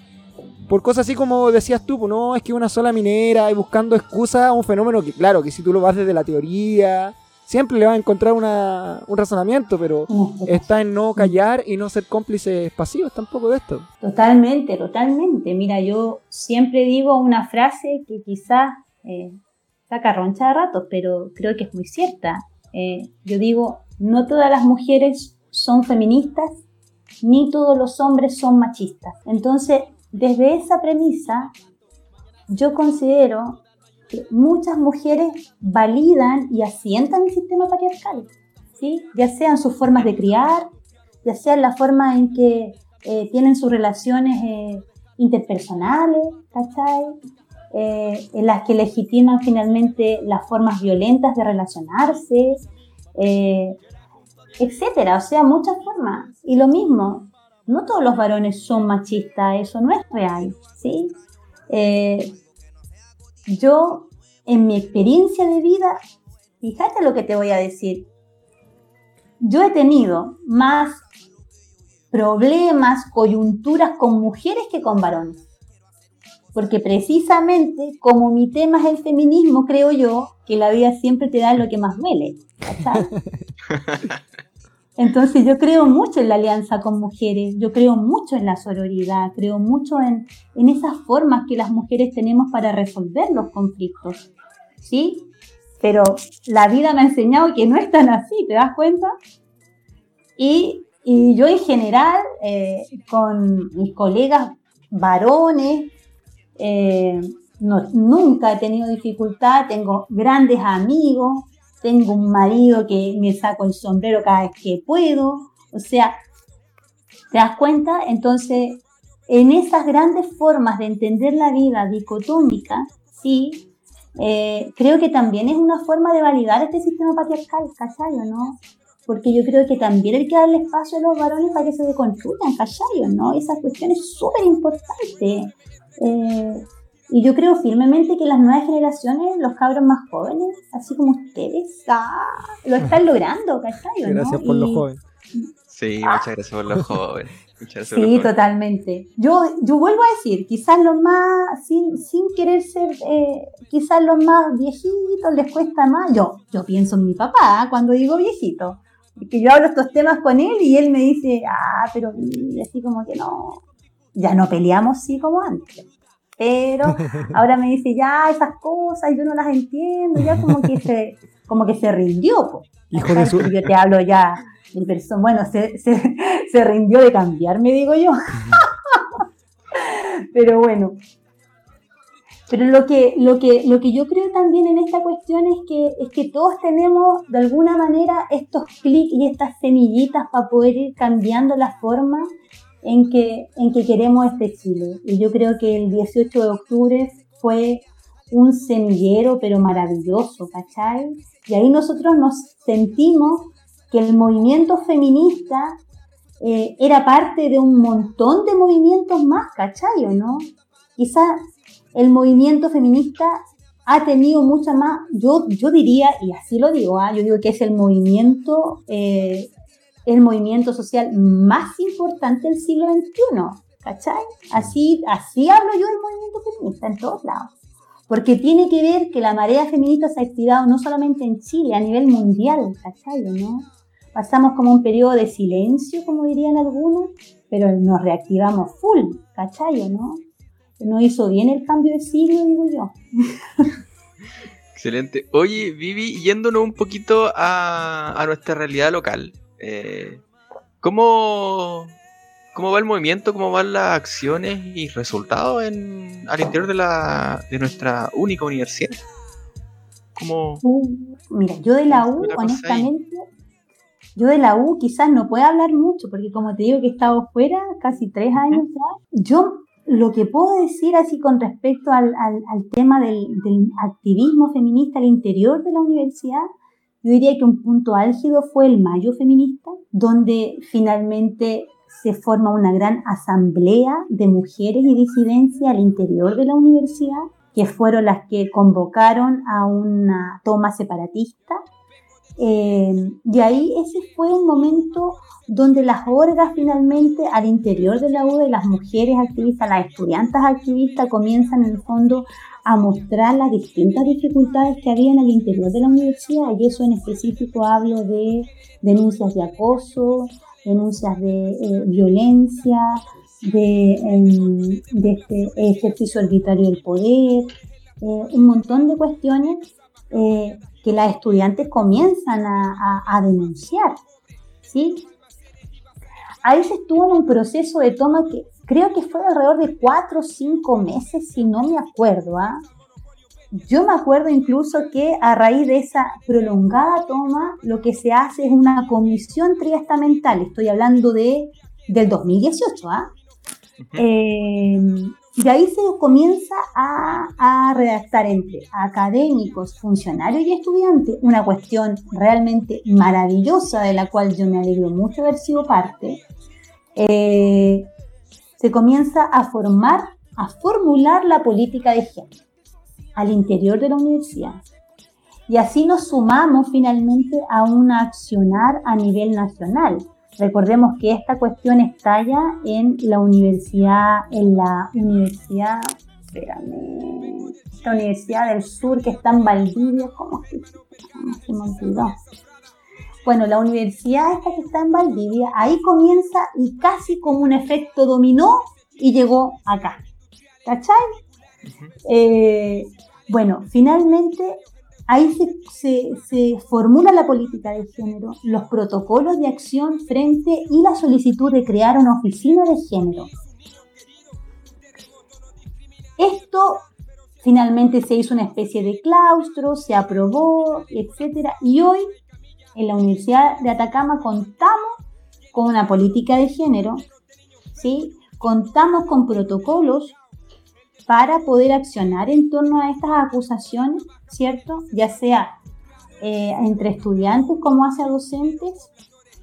por cosas así como decías tú, pues no, es que una sola minera y buscando excusas a un fenómeno que, claro, que si tú lo vas desde la teoría, siempre le vas a encontrar un razonamiento, pero está en no callar y no ser cómplices pasivos tampoco de esto. Totalmente, totalmente. Mira, yo siempre digo una frase que quizás eh, saca roncha de ratos, pero creo que es muy cierta. Eh, yo digo, no todas las mujeres son feministas, ni todos los hombres son machistas. Entonces, desde esa premisa, yo considero muchas mujeres validan y asientan el sistema patriarcal, ¿sí? ya sean sus formas de criar, ya sean la forma en que eh, tienen sus relaciones eh, interpersonales, ¿cachai? Eh, en las que legitiman finalmente las formas violentas de relacionarse, etcétera, o sea, muchas formas. Y lo mismo, no todos los varones son machistas, eso no es real, ¿sí? Eh, yo, en mi experiencia de vida, fíjate lo que te voy a decir, yo he tenido más problemas, coyunturas con mujeres que con varones. Porque precisamente como mi tema es el feminismo, creo yo que la vida siempre te da lo que más duele. Entonces yo creo mucho en la alianza con mujeres, yo creo mucho en la sororidad, creo mucho en, esas formas que las mujeres tenemos para resolver los conflictos, ¿sí? Pero la vida me ha enseñado que no es tan así, ¿te das cuenta? Y, yo en general, eh, con mis colegas varones, eh, nunca he tenido dificultad, tengo grandes amigos, tengo un marido que me saco el sombrero cada vez que puedo, o sea, ¿te das cuenta? Entonces, en esas grandes formas de entender la vida dicotómica, sí, eh, creo que también es una forma de validar este sistema patriarcal, ¿cachai? ¿no? Porque yo creo que también hay que darle espacio a los varones para que se deconstruyan, ¿cachai? ¿no? Esa cuestión es súper importante. Eh, y yo creo firmemente que las nuevas generaciones, los cabros más jóvenes, así como ustedes, ah, lo están logrando, ¿cachai? Gracias por los jóvenes. Sí, muchas gracias por los jóvenes. sí, totalmente. Yo, yo vuelvo a decir, quizás los más, sin, sin querer ser, eh, quizás los más viejitos les cuesta más. Yo, yo pienso en mi papá cuando digo viejito, que yo hablo estos temas con él y él me dice, ah, pero así como que no, ya no peleamos así como antes. Pero ahora me dice, ya, esas cosas yo no las entiendo, ya como que se, como que se rindió. Hijo de su... Yo te hablo ya bueno, se, se, rindió de cambiar, me digo yo. Pero bueno. Pero lo que, lo, que, lo que yo creo también en esta cuestión es que, es que todos tenemos de alguna manera estos clics y estas semillitas para poder ir cambiando la forma en que, en que queremos este Chile. Y yo creo que el 18 de octubre fue un semillero, pero maravilloso, ¿cachai? Y ahí nosotros nos sentimos que el movimiento feminista eh, era parte de un montón de movimientos más, ¿cachai? ¿no? Quizá el movimiento feminista ha tenido mucha más, yo, yo diría, y así lo digo, ¿ah? yo digo que es el movimiento, eh, el movimiento social más importante del siglo XXI, ¿cachai? Así, así hablo yo del movimiento feminista en todos lados. Porque tiene que ver que la marea feminista se ha activado no solamente en Chile, a nivel mundial, ¿cachai? ¿no? pasamos como un periodo de silencio, como dirían algunos, pero nos reactivamos full, ¿cachayo, no? No hizo bien el cambio de siglo, digo yo. Excelente. Oye, Vivi, yéndonos un poquito a, nuestra realidad local, eh, ¿cómo, ¿cómo va el movimiento? ¿Cómo van las acciones y resultados en, al interior de, la, de nuestra única universidad? ¿Cómo, uh, mira, yo de la U, honestamente, yo de la U quizás no puedo hablar mucho, porque como te digo que he estado fuera casi tres años ya, yo lo que puedo decir así con respecto al, tema del, activismo feminista al interior de la universidad, yo diría que un punto álgido fue el Mayo Feminista, donde finalmente se forma una gran asamblea de mujeres y disidencias al interior de la universidad, que fueron las que convocaron a una toma separatista. Eh, y ahí ese fue un momento donde las orgas finalmente al interior de la UDE, las mujeres activistas, las estudiantes activistas comienzan en el fondo a mostrar las distintas dificultades que había en el interior de la universidad y eso en específico hablo de denuncias de acoso, denuncias de eh, violencia, de, em, este ejercicio arbitrario del poder, eh, un montón de cuestiones que las estudiantes comienzan a, denunciar. ¿sí? Ahí se estuvo en un proceso de toma que creo que fue alrededor de cuatro o cinco meses, si no me acuerdo. ¿ah? Yo me acuerdo incluso que a raíz de esa prolongada toma, lo que se hace es una comisión triestamental. Estoy hablando de, del 2018. ¿ah? Y ahí se comienza a, redactar entre académicos, funcionarios y estudiantes una cuestión realmente maravillosa de la cual yo me alegro mucho haber sido parte. Eh, se comienza a formar, a formular la política de género al interior de la universidad. Y así nos sumamos finalmente a un accionar a nivel nacional Recordemos que esta cuestión estalla en la universidad, en la universidad, espérame, esta universidad del sur que está en Valdivia, ¿cómo se, se me olvidó? Bueno, la universidad esta que está en Valdivia, ahí comienza y casi como un efecto dominó y llegó acá. ¿Cachai? Eh, bueno, finalmente Ahí se, formula la política de género, los protocolos de acción frente y la solicitud de crear una oficina de género. Esto finalmente se hizo una especie de claustro, se aprobó, etc. Y hoy en la Universidad de Atacama contamos con una política de género, ¿sí? contamos con protocolos para poder accionar en torno a estas acusaciones, ¿cierto? Ya sea eh, entre estudiantes como hacia docentes.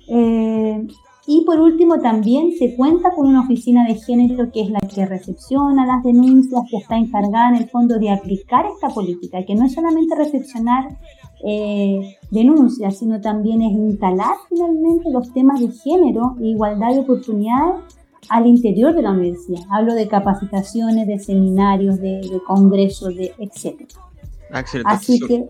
Eh, y por último, también se cuenta con una oficina de género que es la que recepciona las denuncias, que está encargada en el fondo de aplicar esta política, que no es solamente recepcionar eh, denuncias, sino también es instalar finalmente los temas de género e igualdad de oportunidades al interior de la universidad. Hablo de capacitaciones, de seminarios, de, congresos, de etc. Así que...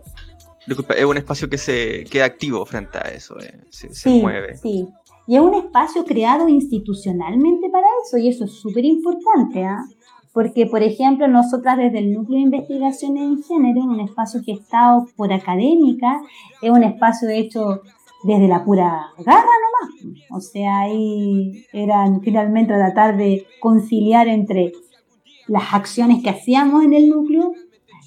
Disculpa, es un espacio que se queda activo frente a eso, eh, se, mueve. Sí, y es un espacio creado institucionalmente para eso, y eso es súper importante, ¿ah? Porque, por ejemplo, nosotras desde el Núcleo de Investigaciones en Género, un espacio gestado por académica, es un espacio hecho desde la pura garra nomás. O sea, ahí eran finalmente tratar de conciliar entre las acciones que hacíamos en el núcleo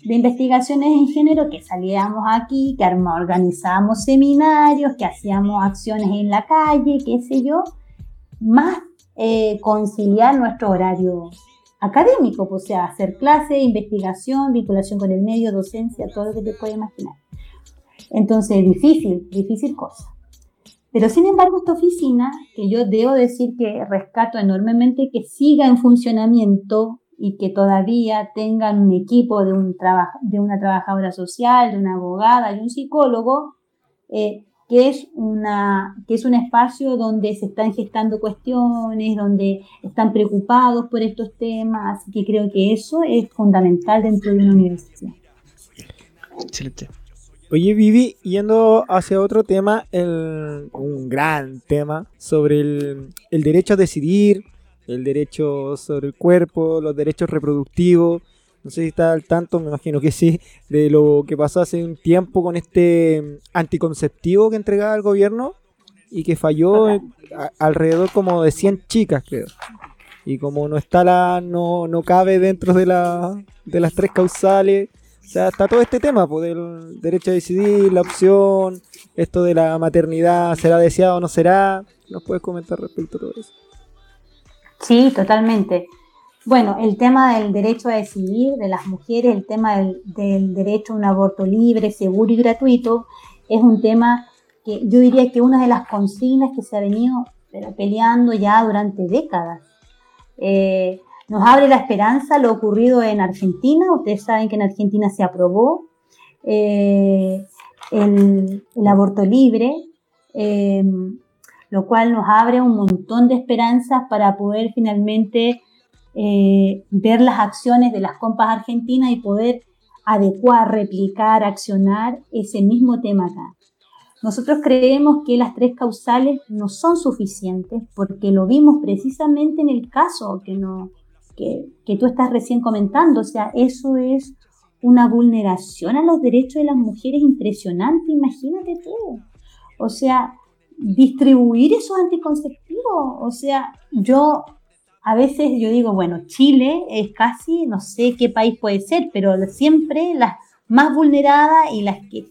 de investigaciones en género, que salíamos aquí, que organizábamos seminarios, que hacíamos acciones en la calle, qué sé yo, más eh, conciliar nuestro horario académico, pues, o sea, hacer clase, investigación, vinculación con el medio, docencia, todo lo que te puedes imaginar. Entonces, difícil, difícil cosa. Pero sin embargo, esta oficina, que yo debo decir que rescato enormemente que siga en funcionamiento y que todavía tengan un equipo de, un de una trabajadora social, de una abogada y un psicólogo, eh, que, es una, que es un espacio donde se están gestando cuestiones, donde están preocupados por estos temas, que creo que eso es fundamental dentro de una universidad. Excelente. Oye, Vivi, yendo hacia otro tema, un gran tema sobre el, derecho a decidir, el derecho sobre el cuerpo, los derechos reproductivos. No sé si está al tanto, me imagino que sí, de lo que pasó hace un tiempo con este anticonceptivo que entregaba el gobierno y que falló alrededor como de 100 chicas, creo. Y como no está la, no, no cabe dentro de, la, de las tres causales, o sea, está todo este tema pues, del derecho a decidir, la opción, esto de la maternidad, ¿será deseado o no será? ¿Nos puedes comentar respecto a todo eso? Sí, totalmente. Bueno, el tema del derecho a decidir de las mujeres, el tema del, derecho a un aborto libre, seguro y gratuito, es un tema que yo diría que una de las consignas que se ha venido peleando ya durante décadas. Eh, nos abre la esperanza lo ocurrido en Argentina. Ustedes saben que en Argentina se aprobó eh, el, aborto libre, eh, lo cual nos abre un montón de esperanzas para poder finalmente eh, ver las acciones de las compas argentinas y poder adecuar, replicar, accionar ese mismo tema acá. Nosotros creemos que las tres causales no son suficientes porque lo vimos precisamente en el caso que, no, que, tú estás recién comentando. O sea, eso es una vulneración a los derechos de las mujeres impresionante, imagínate tú. O sea, distribuir esos anticonceptivos. O sea, yo a veces yo digo, bueno, Chile es casi, no sé qué país puede ser, pero siempre las más vulneradas y las que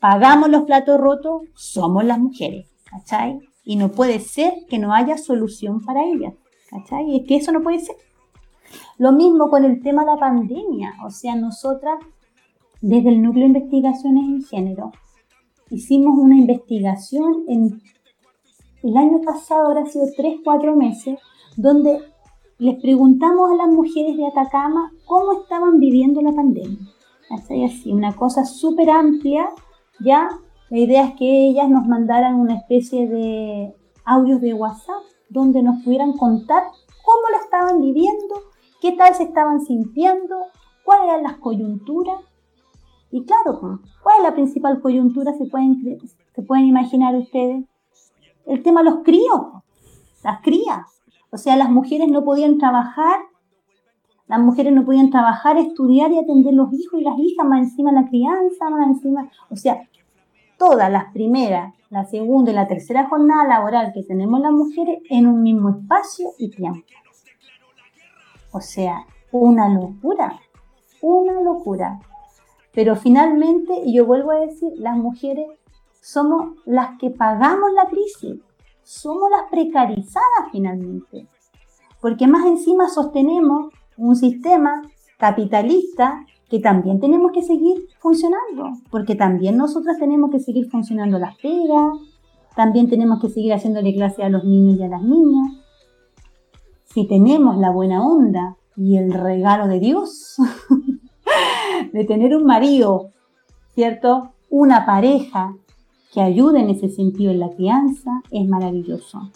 pagamos los platos rotos somos las mujeres, ¿cachai? Y no puede ser que no haya solución para ellas, ¿cachai? Es que eso no puede ser. Lo mismo con el tema de la pandemia, o sea, nosotras desde el Núcleo de Investigaciones en Género hicimos una investigación en el año pasado, ahora ha sido 3, 4 meses, donde les preguntamos a las mujeres de Atacama cómo estaban viviendo la pandemia. Así, así una cosa súper amplia, ya. La idea es que ellas nos mandaran una especie de audios de WhatsApp donde nos pudieran contar cómo la estaban viviendo qué tal se estaban sintiendo, cuáles eran las coyunturas. Y claro, pues, ¿cuál es la principal coyuntura? Se pueden, se pueden imaginar ustedes. El tema de los críos, las crías. O sea, las mujeres no podían trabajar, las mujeres no podían trabajar, estudiar y atender los hijos y las hijas, más encima la crianza, más encima, o sea, todas las primeras, la segunda y la tercera jornada laboral que tenemos las mujeres en un mismo espacio y tiempo. O sea, una locura. una locura. Pero finalmente, y yo vuelvo a decir, las mujeres somos las que pagamos la crisis, somos las precarizadas finalmente, porque más encima sostenemos un sistema capitalista que también tenemos que seguir funcionando, porque también nosotras tenemos que seguir funcionando las pegas, también tenemos que seguir haciéndole clase a los niños y a las niñas. Si tenemos la buena onda y el regalo de Dios de tener un marido, ¿cierto? Una pareja que ayude en ese sentido en la crianza, es maravilloso.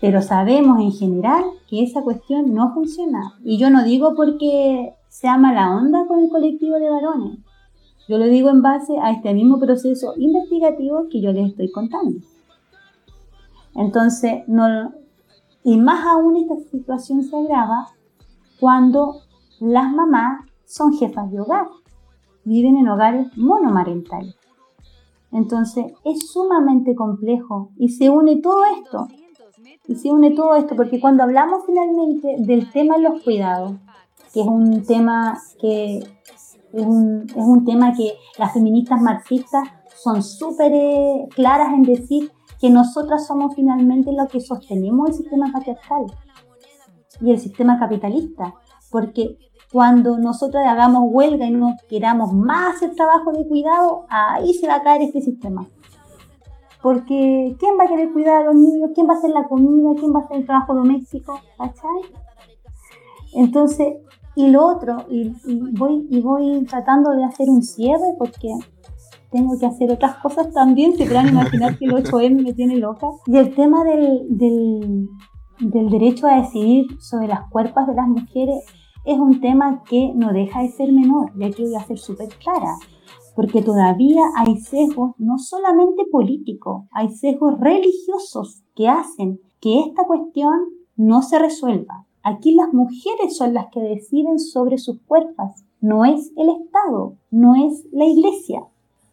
Pero sabemos en general que esa cuestión no funciona. Y yo no digo porque sea mala onda con el colectivo de varones. Yo lo digo en base a este mismo proceso investigativo que yo les estoy contando. Entonces, no, y más aún esta situación se agrava cuando las mamás son jefas de hogar, viven en hogares monomarentales. Entonces es sumamente complejo y se une todo esto. Y se une todo esto porque cuando hablamos finalmente del tema de los cuidados, que es un tema que es un, es un tema que las feministas marxistas son súper eh, claras en decir que nosotras somos finalmente los que sostenemos el sistema patriarcal y el sistema capitalista, porque cuando nosotros hagamos huelga y no queramos más el trabajo de cuidado, ahí se va a caer este sistema. Porque ¿quién va a querer cuidar a los niños? ¿Quién va a hacer la comida? ¿Quién va a hacer el trabajo doméstico? ¿Cachai? Entonces, y lo otro, y, voy, y voy tratando de hacer un cierre porque tengo que hacer otras cosas también, se pueden imaginar que el 8M me tiene loca. Y el tema del, del, del derecho a decidir sobre las cuerpos de las mujeres es un tema que no deja de ser menor, y aquí voy a ser súper clara, porque todavía hay sesgos no solamente políticos, hay sesgos religiosos que hacen que esta cuestión no se resuelva. Aquí las mujeres son las que deciden sobre sus cuerpos, no es el Estado, no es la Iglesia.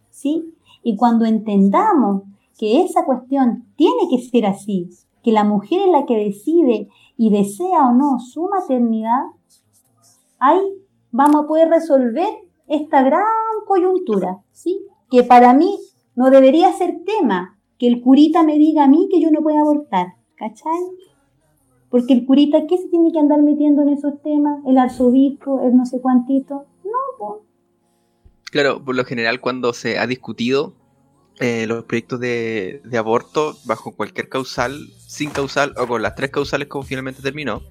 ¿sí? Y cuando entendamos que esa cuestión tiene que ser así, que la mujer es la que decide y desea o no su maternidad, ahí vamos a poder resolver esta gran coyuntura, ¿sí? Que para mí no debería ser tema que el curita me diga a mí que yo no puedo abortar, ¿cachai? Porque el curita, ¿qué se tiene que andar metiendo en esos temas? El arzobispo, el no sé cuántito. No, pues. Claro, por lo general cuando se ha discutido eh, los proyectos de, de, aborto bajo cualquier causal, sin causal o con las tres causales como finalmente terminó,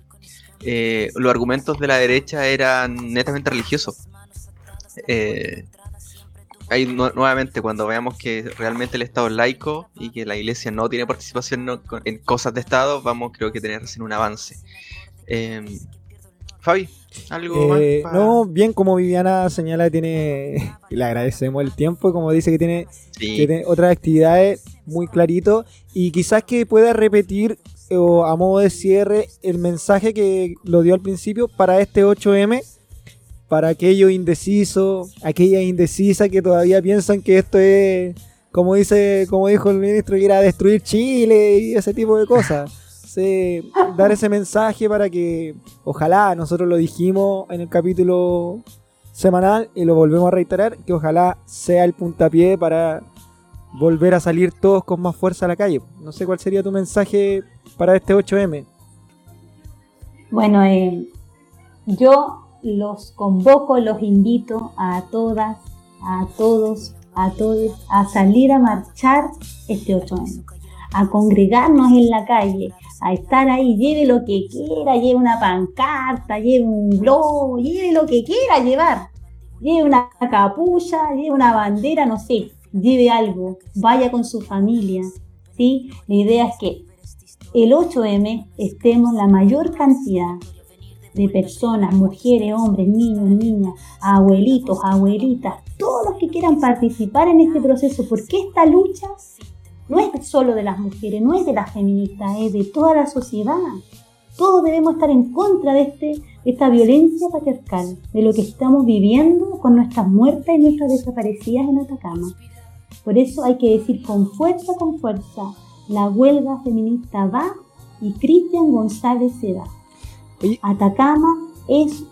eh, los argumentos de la derecha eran netamente religiosos. Eh, ahí nuevamente, cuando veamos que realmente el Estado es laico y que la Iglesia no tiene participación en cosas de Estado, vamos creo que tener recién un avance. Em, Fabi, ¿algo eh, No, bien como Viviana señala, tiene, le agradecemos el tiempo, como dice que tiene, que tiene otras actividades muy clarito y quizás que pueda repetir o a modo de cierre el mensaje que lo dio al principio para este 8M, para aquellos indecisos, aquellas indecisas que todavía piensan que esto es, como dice, como dijo el ministro, que era destruir Chile y ese tipo de cosas. dar ese mensaje para que, ojalá, nosotros lo dijimos en el capítulo semanal y lo volvemos a reiterar, que ojalá sea el puntapié para volver a salir todos con más fuerza a la calle. No sé cuál sería tu mensaje para este 8M? Bueno, eh, yo los convoco, los invito a todas, a todos, a todos a salir a marchar este 8M, a congregarnos en la calle, a estar ahí, lleve lo que quiera, lleve una pancarta, lleve un globo, lleve lo que quiera llevar, lleve una capucha, lleve una bandera, no sé, lleve algo, vaya con su familia, ¿sí? La idea es que el 8M estemos la mayor cantidad de personas, mujeres, hombres, niños, niñas, abuelitos, abuelitas, todos los que quieran participar en este proceso, porque esta lucha no es solo de las mujeres, no es de las feministas, es de toda la sociedad. Todos debemos estar en contra de, este, de esta violencia patriarcal, de lo que estamos viviendo con nuestras muertas y nuestras desaparecidas en Atacama. Por eso hay que decir con fuerza, con fuerza, la huelga feminista va y Cristian González se va. Atacama es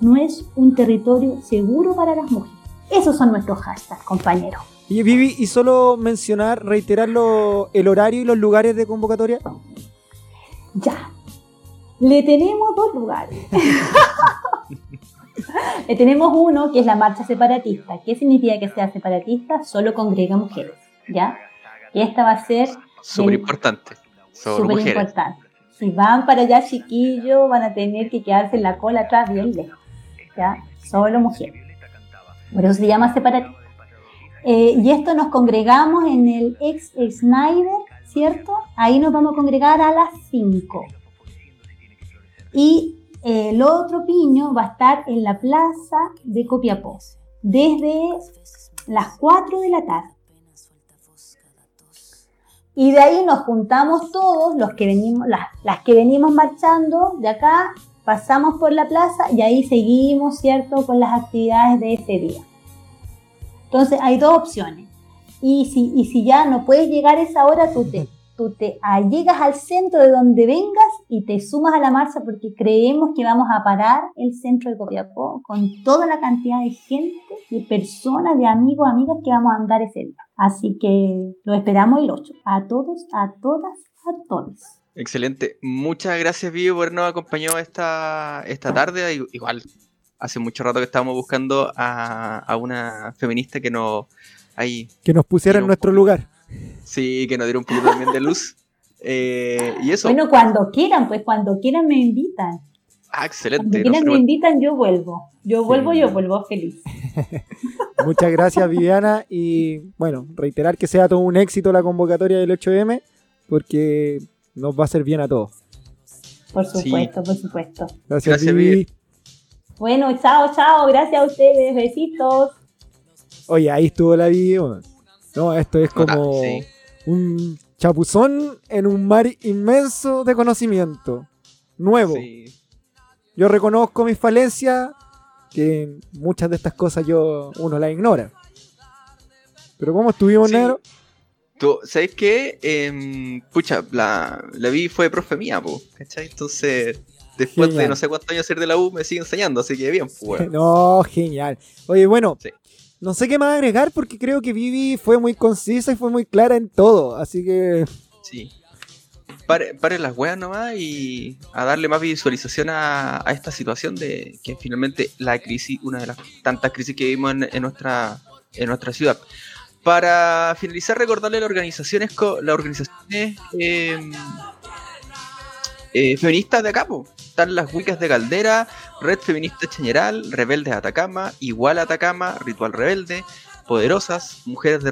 no es un territorio seguro para las mujeres. Esos son nuestros hashtags, compañeros. Y Vivi, y solo mencionar, reiterar el horario y los lugares de convocatoria. Ya. Le tenemos dos lugares. Le tenemos uno que es la marcha separatista. ¿Qué significa que sea separatista? Solo congrega mujeres, ¿ya? Y esta va a ser... Súper importante. Súper importante. Si van para allá chiquillos, van a tener que quedarse en la cola atrás bien lejos, ¿ya? Solo mujeres. Por eso se llama separatista. Eh, y esto nos congregamos en el ex Snyder, ¿cierto? Ahí nos vamos a congregar a las 5. Y eh, el otro piño va a estar en la plaza de Copiapó, desde las 4 de la tarde. Y de ahí nos juntamos todos, los que venimos, las, las que venimos marchando de acá, pasamos por la plaza y ahí seguimos, ¿cierto?, con las actividades de ese día. Entonces hay dos opciones. Y si, y si ya no puedes llegar a esa hora, tú te, tú te llegas al centro de donde vengas y te sumas a la marcha porque creemos que vamos a parar el centro de Copiapó con toda la cantidad de gente, de personas, de amigos, amigas que vamos a andar ese día. Así que lo esperamos el 8. A todos, a todas, a todos. Excelente. Muchas gracias, Vivi, por habernos acompañado esta, esta tarde. Igual hace mucho rato que estábamos buscando a, una feminista que nos... que nos pusiera en nuestro lugar. Sí, que nos diera un poquito también de luz. Eh, y eso. Bueno, cuando quieran, pues cuando quieran me invitan. Ah, excelente. Cuando quieran me invitan, yo vuelvo. Yo vuelvo, yo vuelvo feliz. Muchas gracias, Viviana. Y bueno, reiterar que sea todo un éxito la convocatoria del 8M, porque nos va a hacer bien a todos. Por supuesto, por supuesto. Gracias, Vivi. Bueno, chao, chao. Gracias a ustedes. Besitos. Oye, ahí estuvo la video. No, esto es como un chapuzón en un mar inmenso de conocimiento. Nuevo. Yo reconozco mis falencias, que muchas de estas cosas yo uno las ignora. Pero ¿cómo estuvimos, negro? ¿Tú, ¿Sabes qué? Em, pucha, la, la vi fue profe mía, po, ¿cachai? Entonces después de no sé cuántos años ser de la U, me sigue enseñando, así que bien, pues. no, genial. Oye, bueno, no sé qué más agregar porque creo que Vivi fue muy concisa y fue muy clara en todo, así que. Sí. Pare, las weas nomás y a darle más visualización a, esta situación de que finalmente la crisis, una de las tantas crisis que vivimos en, nuestra, en nuestra ciudad. Para finalizar, recordarle las organizaciones, las organizaciones em, eh, feministas de acá, están las Wicas de Caldera, Red Feminista Chañeral, Rebeldes Atacama, Igual Atacama, Ritual Rebelde, Poderosas, Mujeres de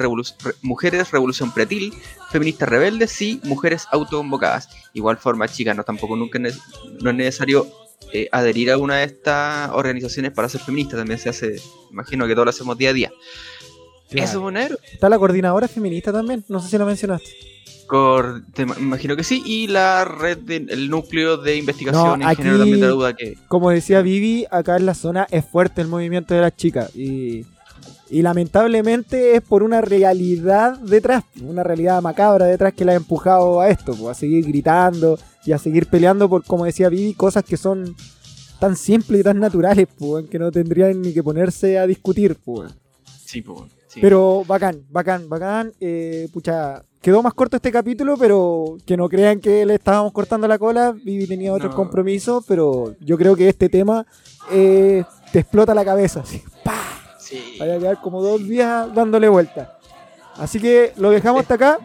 Mujeres Revolución Pretil, Feministas Rebeldes y Mujeres Autoconvocadas. Igual forma, chicas, no tampoco nunca no es necesario eh, adherir a una de estas organizaciones para ser feminista, también se hace, imagino que todo lo hacemos día a día. Eso es Está la coordinadora feminista también, no sé si lo mencionaste me imagino que sí, y la red, del núcleo de investigación en género también de duda que... Como decía Vivi, acá en la zona es fuerte el movimiento de las chicas y, y lamentablemente es por una realidad detrás, una realidad macabra detrás que la ha empujado a esto, pues, a seguir gritando y a seguir peleando por, como decía Vivi, cosas que son tan simples y tan naturales, pues, que no tendrían ni que ponerse a discutir, pues. Sí, pues. Pero bacán, bacán, bacán. Eh, pucha, quedó más corto este capítulo, pero que no crean que le estábamos cortando la cola. Vivi tenía otros compromisos, pero yo creo que este tema eh, te explota la cabeza. Así, Vaya a quedar como dos días dándole vuelta. Así que lo dejamos hasta acá.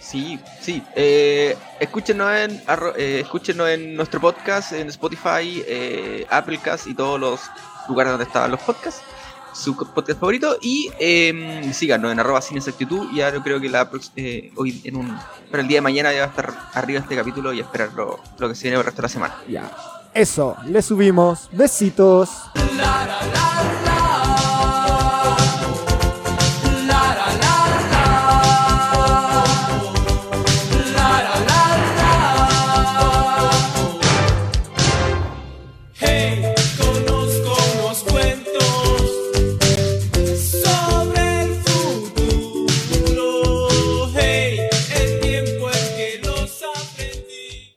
Sí, sí. Eh, escúchenos, en, eh, escúchenos en nuestro podcast, en Spotify, eh, Applecast y todos los lugares donde estaban los podcasts su podcast favorito y eh, síganos en arroba sin exactitud. Y ahora creo que la eh, hoy en un para el día de mañana ya va a estar arriba este capítulo y esperar lo, que se viene el resto de la semana. Ya. Eso le subimos. Besitos